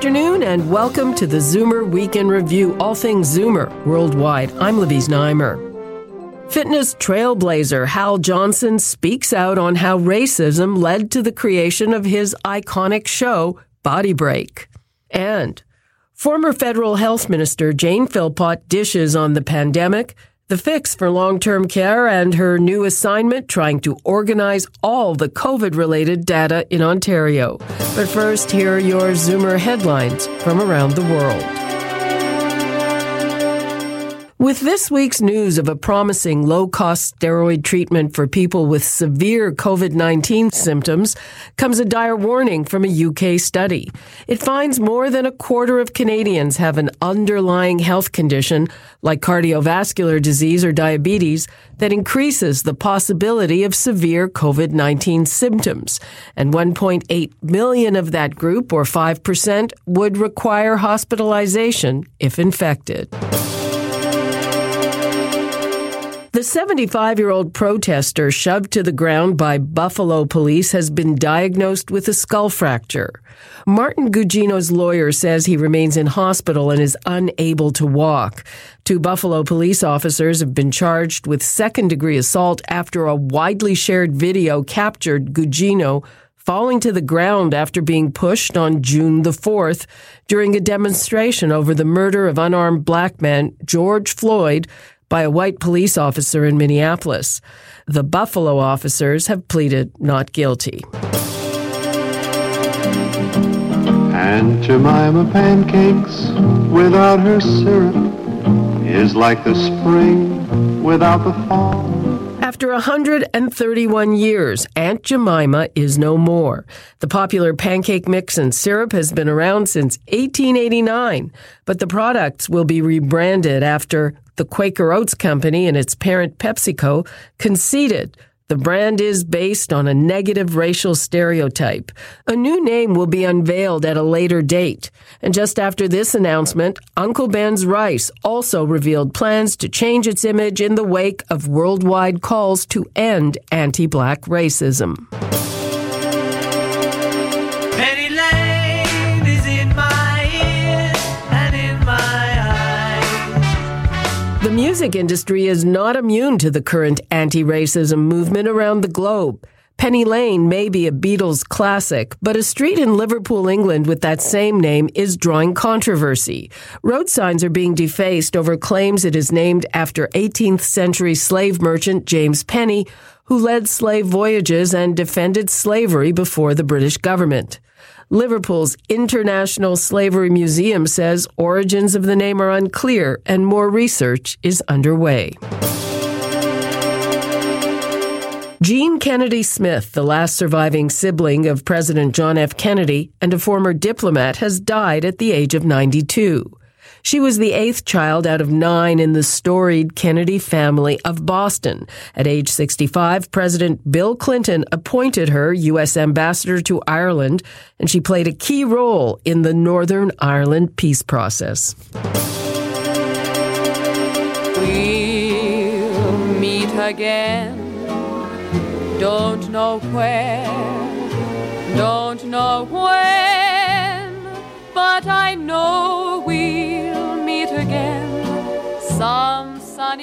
afternoon and welcome to the Zoomer Week in Review, all things Zoomer worldwide. I'm Libby Znaimer. Fitness trailblazer Hal Johnson speaks out on how racism led to the creation of his iconic show, Body Break. And former federal health minister Jane Philpott dishes on the pandemic, the fix for long term care, and her new assignment trying to organize all the COVID related data in Ontario. But first, here are your Zoomer headlines from around the world. With this week's news of a promising low cost steroid treatment for people with severe COVID 19 symptoms comes a dire warning from a UK study. It finds more than a quarter of Canadians have an underlying health condition like cardiovascular disease or diabetes that increases the possibility of severe COVID 19 symptoms. And 1.8 million of that group, or 5%, would require hospitalization if infected. The 75 year old protester shoved to the ground by Buffalo police has been diagnosed with a skull fracture. Martin Gugino's lawyer says he remains in hospital and is unable to walk. Two Buffalo police officers have been charged with second degree assault after a widely shared video captured Gugino falling to the ground after being pushed on June the 4th during a demonstration over the murder of unarmed black man George Floyd by a white police officer in Minneapolis. The Buffalo officers have pleaded not guilty. Aunt Jemima pancakes without her syrup is like the spring without the fall. After 131 years, Aunt Jemima is no more. The popular pancake mix and syrup has been around since 1889, but the products will be rebranded after the Quaker Oats Company and its parent PepsiCo conceded the brand is based on a negative racial stereotype. A new name will be unveiled at a later date. And just after this announcement, Uncle Ben's Rice also revealed plans to change its image in the wake of worldwide calls to end anti black racism. The music industry is not immune to the current anti racism movement around the globe. Penny Lane may be a Beatles classic, but a street in Liverpool, England with that same name is drawing controversy. Road signs are being defaced over claims it is named after 18th century slave merchant James Penny, who led slave voyages and defended slavery before the British government. Liverpool's International Slavery Museum says origins of the name are unclear and more research is underway. Jean Kennedy Smith, the last surviving sibling of President John F. Kennedy and a former diplomat, has died at the age of 92. She was the eighth child out of nine in the storied Kennedy family of Boston. At age 65, President Bill Clinton appointed her U.S. ambassador to Ireland, and she played a key role in the Northern Ireland peace process. We'll meet again. Don't know where, don't know when,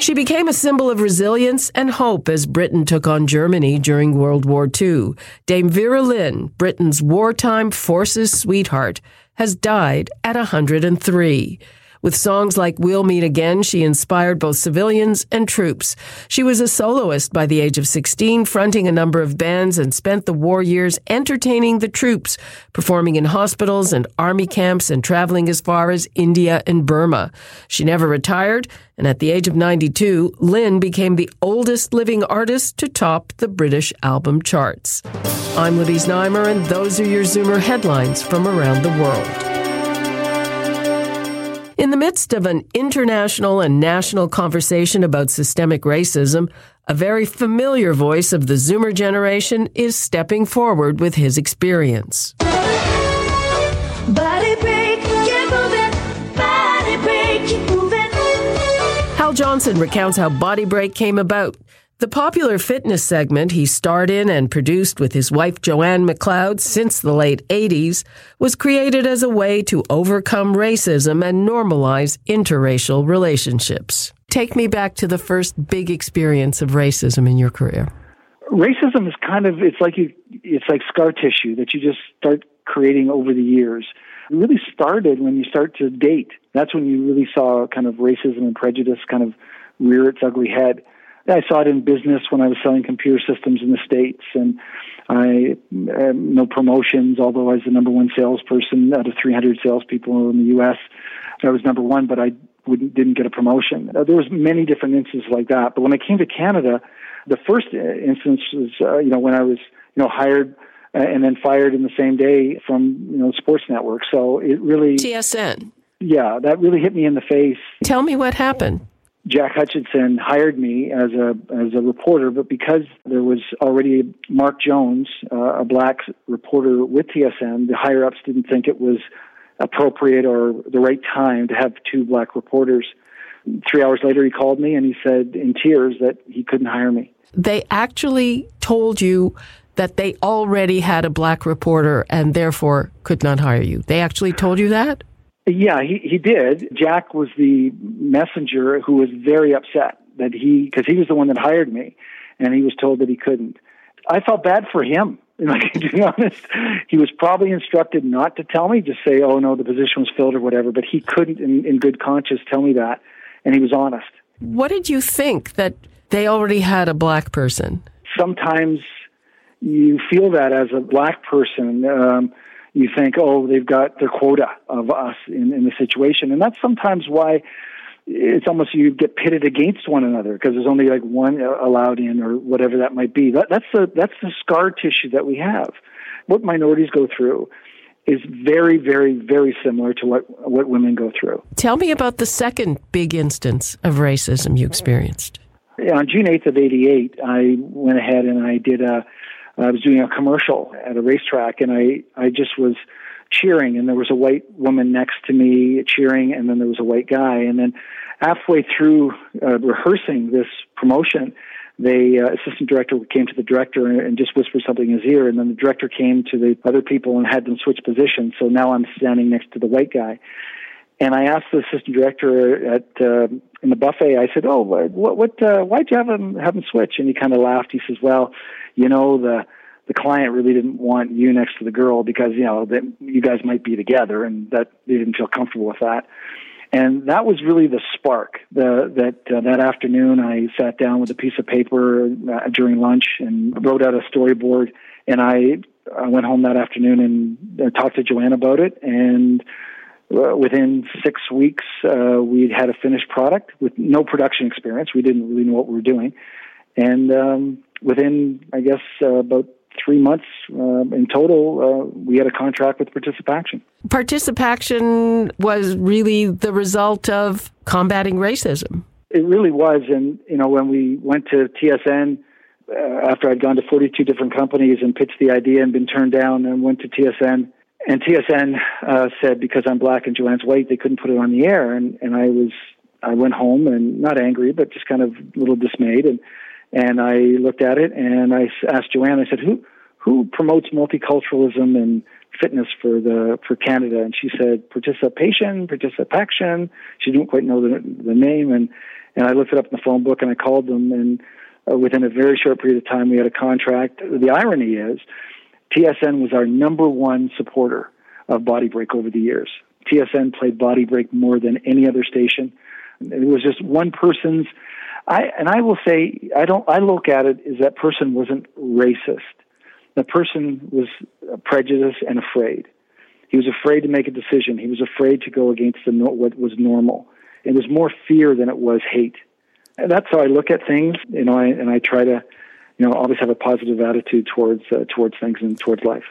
She became a symbol of resilience and hope as Britain took on Germany during World War II. Dame Vera Lynn, Britain's wartime forces sweetheart, has died at 103. With songs like We'll Meet Again, she inspired both civilians and troops. She was a soloist by the age of 16, fronting a number of bands and spent the war years entertaining the troops, performing in hospitals and army camps and traveling as far as India and Burma. She never retired, and at the age of 92, Lynn became the oldest living artist to top the British album charts. I'm Libby Znaimer, and those are your Zoomer headlines from around the world. In the midst of an international and national conversation about systemic racism, a very familiar voice of the Zoomer generation is stepping forward with his experience. Johnson recounts how Body Break came about. The popular fitness segment he starred in and produced with his wife Joanne McLeod since the late 80s was created as a way to overcome racism and normalize interracial relationships. Take me back to the first big experience of racism in your career. racism is kind of it's like you it's like scar tissue that you just start creating over the years. Really started when you start to date. That's when you really saw kind of racism and prejudice kind of rear its ugly head. I saw it in business when I was selling computer systems in the states, and I uh, no promotions. Although I was the number one salesperson out of 300 salespeople in the U.S., I was number one, but I wouldn't, didn't get a promotion. Uh, there was many different instances like that. But when I came to Canada, the first uh, instance was uh, you know when I was you know hired and then fired in the same day from you know Sports Network. So it really TSN. yeah that really hit me in the face. Tell me what happened. Jack Hutchinson hired me as a as a reporter, but because there was already Mark Jones, uh, a black reporter with TSN, the higher ups didn't think it was appropriate or the right time to have two black reporters. Three hours later, he called me and he said in tears that he couldn't hire me. They actually told you that they already had a black reporter and therefore could not hire you. They actually told you that? Yeah, he, he did. Jack was the messenger who was very upset that he, because he was the one that hired me, and he was told that he couldn't. I felt bad for him. Like to be honest, he was probably instructed not to tell me, just say, "Oh no, the position was filled" or whatever. But he couldn't, in, in good conscience, tell me that, and he was honest. What did you think that they already had a black person? Sometimes you feel that as a black person. Um, you think, oh, they've got their quota of us in, in the situation. And that's sometimes why it's almost you get pitted against one another because there's only like one allowed in or whatever that might be. That, that's the that's the scar tissue that we have. What minorities go through is very, very, very similar to what what women go through. Tell me about the second big instance of racism you experienced. On June 8th of '88, I went ahead and I did a I was doing a commercial at a racetrack, and I I just was cheering, and there was a white woman next to me cheering, and then there was a white guy, and then halfway through uh, rehearsing this promotion, the uh, assistant director came to the director and, and just whispered something in his ear, and then the director came to the other people and had them switch positions. So now I'm standing next to the white guy, and I asked the assistant director at uh, in the buffet. I said, "Oh, what? What? Uh, why'd you have him have him switch?" And he kind of laughed. He says, "Well, you know the." The client really didn't want you next to the girl because you know that you guys might be together, and that they didn't feel comfortable with that. And that was really the spark. The, that uh, that afternoon, I sat down with a piece of paper uh, during lunch and wrote out a storyboard. And I I went home that afternoon and uh, talked to Joanne about it. And within six weeks, uh, we had a finished product with no production experience. We didn't really know what we were doing. And um, within, I guess, uh, about three months uh, in total, uh, we had a contract with Participaction. Participation was really the result of combating racism. It really was. And, you know, when we went to TSN, uh, after I'd gone to 42 different companies and pitched the idea and been turned down and went to TSN, and TSN uh, said because I'm black and Joanne's white, they couldn't put it on the air. And, and I was, I went home and not angry, but just kind of a little dismayed. And, and I looked at it and I asked Joanne, I said, who, who promotes multiculturalism and fitness for the for Canada, and she said participation, participation. She didn't quite know the the name, and and I looked it up in the phone book and I called them, and uh, within a very short period of time we had a contract. The irony is, TSN was our number one supporter of Body Break over the years. TSN played Body Break more than any other station. It was just one person's. I and I will say I don't. I look at it as that person wasn't racist the person was prejudiced and afraid. He was afraid to make a decision. He was afraid to go against the, what was normal. It was more fear than it was hate. And that's how I look at things, you know, I, and I try to, you know, always have a positive attitude towards uh, towards things and towards life.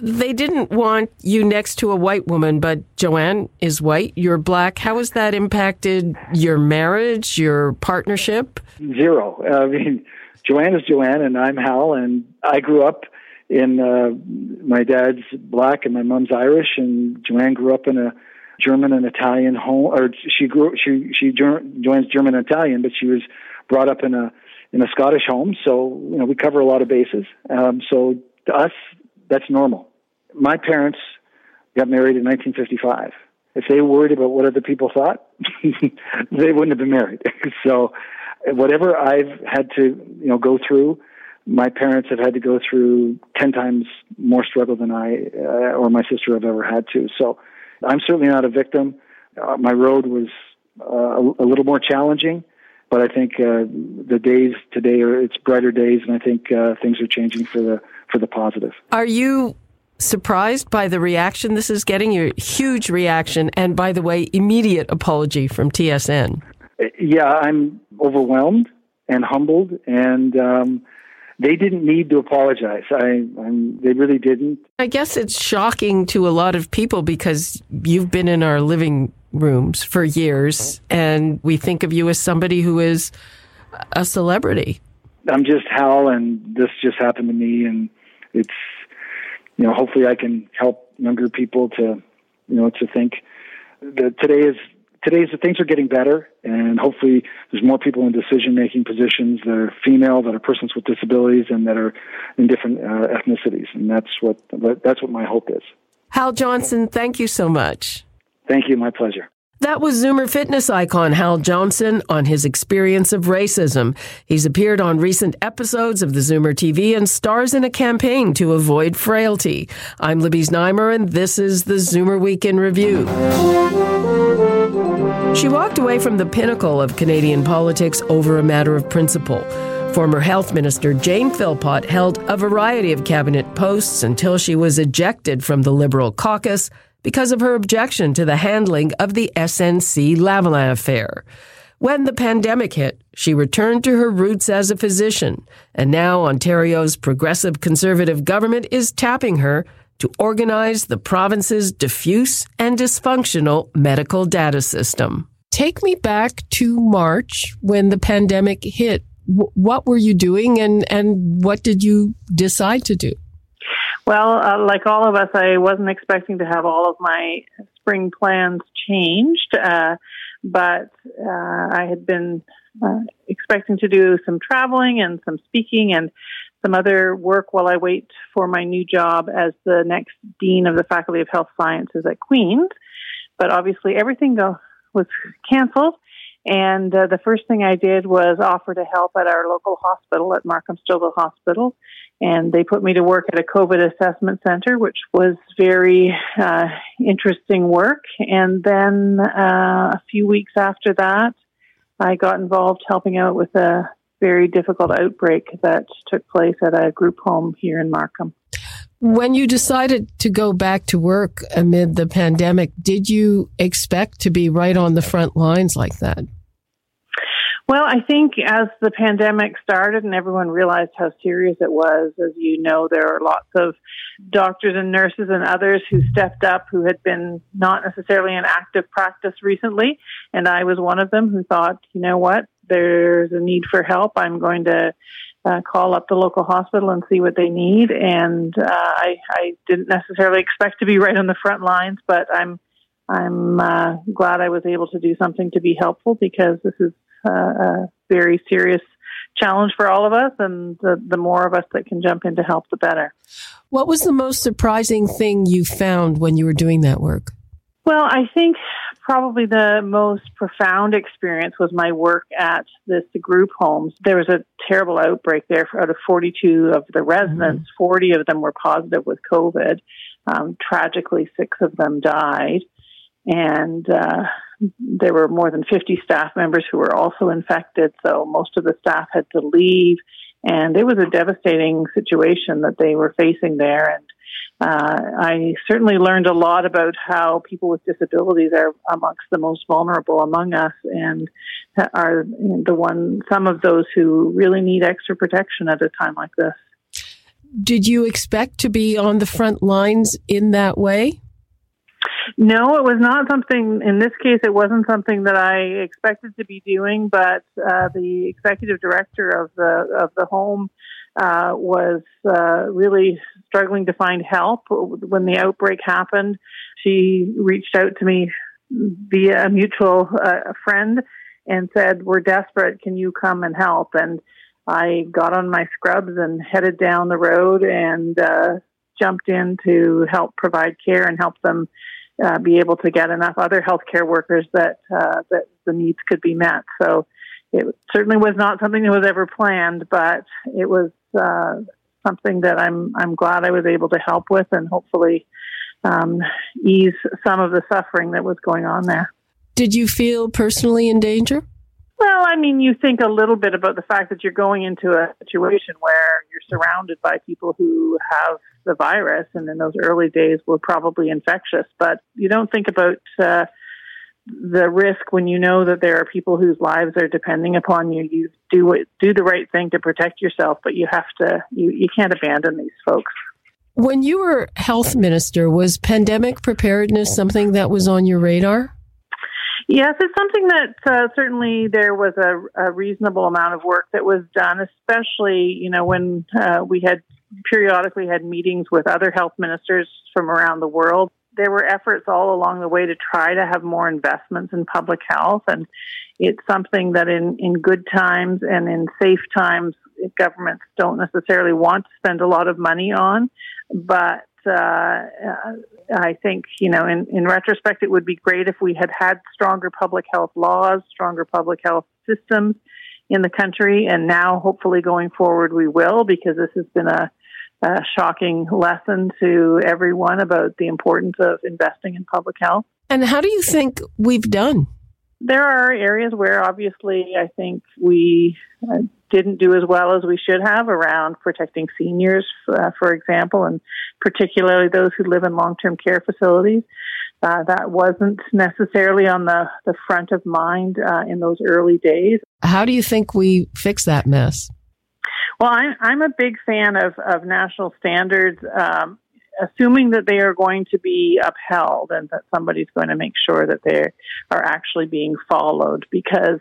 they didn't want you next to a white woman, but Joanne is white. You're black. How has that impacted your marriage, your partnership? Zero. I mean, Joanne is Joanne, and I'm Hal, and I grew up in uh, my dad's black and my mom's Irish, and Joanne grew up in a German and Italian home, or she grew she she Joanne's German and Italian, but she was brought up in a in a Scottish home, so you know we cover a lot of bases. Um, so to us, that's normal. My parents got married in 1955. If they worried about what other people thought, they wouldn't have been married. so whatever I've had to you know go through my parents have had to go through 10 times more struggle than I uh, or my sister have ever had to. So I'm certainly not a victim. Uh, my road was uh, a, little more challenging, but I think uh, the days today are it's brighter days, and I think uh, things are changing for the for the positive. Are you surprised by the reaction this is getting? Your huge reaction, and by the way, immediate apology from TSN. Uh, yeah, I'm overwhelmed and humbled, and um, they didn't need to apologize. I, I'm, they really didn't. I guess it's shocking to a lot of people because you've been in our living rooms for years, and we think of you as somebody who is a celebrity. I'm just Hal, and this just happened to me, and it's you know hopefully I can help younger people to you know to think that today is today's things are getting better, and hopefully there's more people in decision making positions that are female, that are persons with disabilities, and that are in different uh, ethnicities. And that's what that's what my hope is. Hal Johnson, thank you so much. Thank you. My pleasure. That was Zoomer fitness icon Hal Johnson on his experience of racism. He's appeared on recent episodes of the Zoomer TV and stars in a campaign to avoid frailty. I'm Libby Znaimer, and this is the Zoomer Week in Review. She walked away from the pinnacle of Canadian politics over a matter of principle. Former Health Minister Jane Philpott held a variety of cabinet posts until she was ejected from the Liberal caucus because of her objection to the handling of the SNC Lavalin affair. When the pandemic hit, she returned to her roots as a physician, and now Ontario's progressive conservative government is tapping her to organize the province's diffuse and dysfunctional medical data system. Take me back to March when the pandemic hit. W- what were you doing and, and what did you decide to do? Well, uh, like all of us, I wasn't expecting to have all of my spring plans changed, uh, but uh, I had been uh, expecting to do some traveling and some speaking and some other work while I wait for my new job as the next dean of the Faculty of Health Sciences at Queen's. But obviously, everything go, was canceled. And uh, the first thing I did was offer to help at our local hospital at Markham Stouffville Hospital. And they put me to work at a COVID assessment center, which was very uh, interesting work. And then uh, a few weeks after that, I got involved helping out with a very difficult outbreak that took place at a group home here in Markham. When you decided to go back to work amid the pandemic, did you expect to be right on the front lines like that? Well, I think as the pandemic started and everyone realized how serious it was, as you know, there are lots of doctors and nurses and others who stepped up who had been not necessarily in active practice recently. And I was one of them who thought, you know what, there's a need for help. I'm going to uh, call up the local hospital and see what they need. And uh, I, I didn't necessarily expect to be right on the front lines, but I'm I'm uh, glad I was able to do something to be helpful because this is uh, a very serious challenge for all of us, and the, the more of us that can jump in to help, the better. What was the most surprising thing you found when you were doing that work? Well, I think probably the most profound experience was my work at this group homes. There was a terrible outbreak there. Out of 42 of the residents, mm-hmm. 40 of them were positive with COVID. Um, tragically, six of them died. And uh, there were more than 50 staff members who were also infected. So most of the staff had to leave. And it was a devastating situation that they were facing there. And uh, I certainly learned a lot about how people with disabilities are amongst the most vulnerable among us and are the one, some of those who really need extra protection at a time like this. Did you expect to be on the front lines in that way? No, it was not something, in this case, it wasn't something that I expected to be doing, but uh, the executive director of the, of the home uh, was uh, really struggling to find help when the outbreak happened. She reached out to me via a mutual uh, friend and said, "We're desperate. Can you come and help?" And I got on my scrubs and headed down the road and uh, jumped in to help provide care and help them uh, be able to get enough other healthcare workers that uh, that the needs could be met. So it certainly was not something that was ever planned, but it was uh, something that I'm I'm glad I was able to help with and hopefully um, ease some of the suffering that was going on there. Did you feel personally in danger? Well, I mean, you think a little bit about the fact that you're going into a situation where you're surrounded by people who have the virus, and in those early days were probably infectious. But you don't think about uh, the risk when you know that there are people whose lives are depending upon you. You do do the right thing to protect yourself, but you have to. You you can't abandon these folks. When you were health minister, was pandemic preparedness something that was on your radar? Yes, it's something that uh, certainly there was a, a, reasonable amount of work that was done, especially you know when uh, we had periodically had meetings with other health ministers from around the world. There were efforts all along the way to try to have more investments in public health, and it's something that in in good times and in safe times governments don't necessarily want to spend a lot of money on, but uh, I think, you know, in, in retrospect, it would be great if we had had stronger public health laws, stronger public health systems in the country. And now, hopefully, going forward, we will, because this has been a, a shocking lesson to everyone about the importance of investing in public health. And how do you think we've done? There are areas where obviously I think we uh, didn't do as well as we should have around protecting seniors, uh, for example, and particularly those who live in long term care facilities. Uh, that wasn't necessarily on the, the front of mind uh, in those early days. How do you think we fix that mess? Well, I'm, I'm a big fan of, of national standards. Um, assuming that they are going to be upheld and that somebody's going to make sure that they are actually being followed because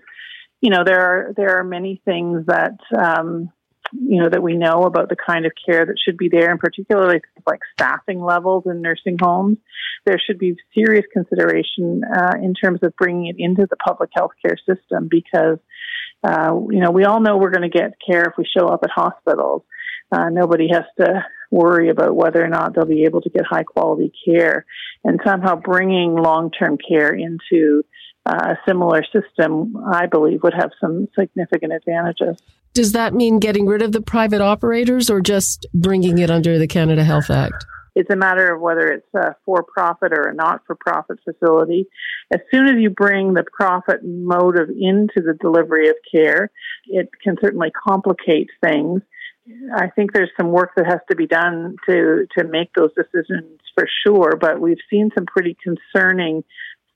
you know there are there are many things that um, you know that we know about the kind of care that should be there and particularly like staffing levels in nursing homes. There should be serious consideration uh, in terms of bringing it into the public health care system because uh, you know we all know we're going to get care if we show up at hospitals. Uh, nobody has to worry about whether or not they'll be able to get high quality care. And somehow bringing long term care into uh, a similar system, I believe, would have some significant advantages. Does that mean getting rid of the private operators or just bringing it under the Canada Health Act? It's a matter of whether it's a for profit or a not for profit facility. As soon as you bring the profit motive into the delivery of care, it can certainly complicate things. I think there's some work that has to be done to to make those decisions for sure. But we've seen some pretty concerning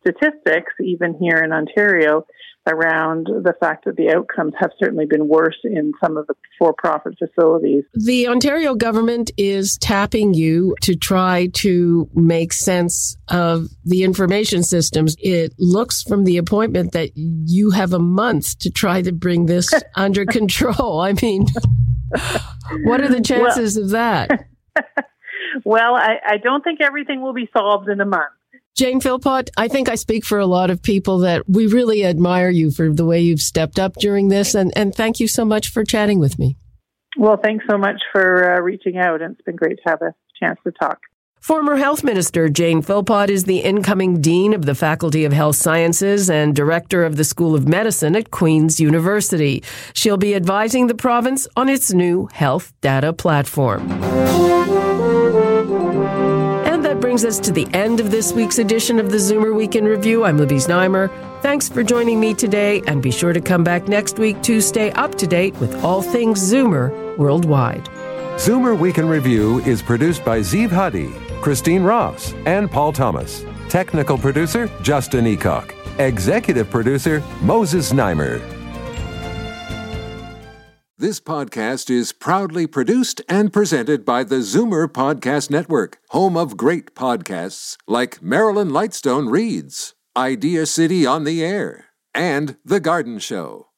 statistics, even here in Ontario, around the fact that the outcomes have certainly been worse in some of the for profit facilities. The Ontario government is tapping you to try to make sense of the information systems. It looks from the appointment that you have a month to try to bring this under control. I mean, what are the chances well, of that? well, I, I don't think everything will be solved in a month. Jane Philpott, I think I speak for a lot of people that we really admire you for the way you've stepped up during this. And, and thank you so much for chatting with me. Well, thanks so much for uh, reaching out. And it's been great to have a chance to talk. Former Health Minister Jane Philpott is the incoming Dean of the Faculty of Health Sciences and Director of the School of Medicine at Queen's University. She'll be advising the province on its new health data platform. And that brings us to the end of this week's edition of the Zoomer Week in Review. I'm Libby Znaimer. Thanks for joining me today, and be sure to come back next week to stay up to date with all things Zoomer worldwide. Zoomer Week in Review is produced by Zeev Huddy Christine Ross, and Paul Thomas. Technical producer, Justin Eacock. Executive producer, Moses Znaimer. This podcast is proudly produced and presented by the Zoomer Podcast Network, home of great podcasts like Marilyn Lightstone Reads, Idea City on the Air, and The Garden Show.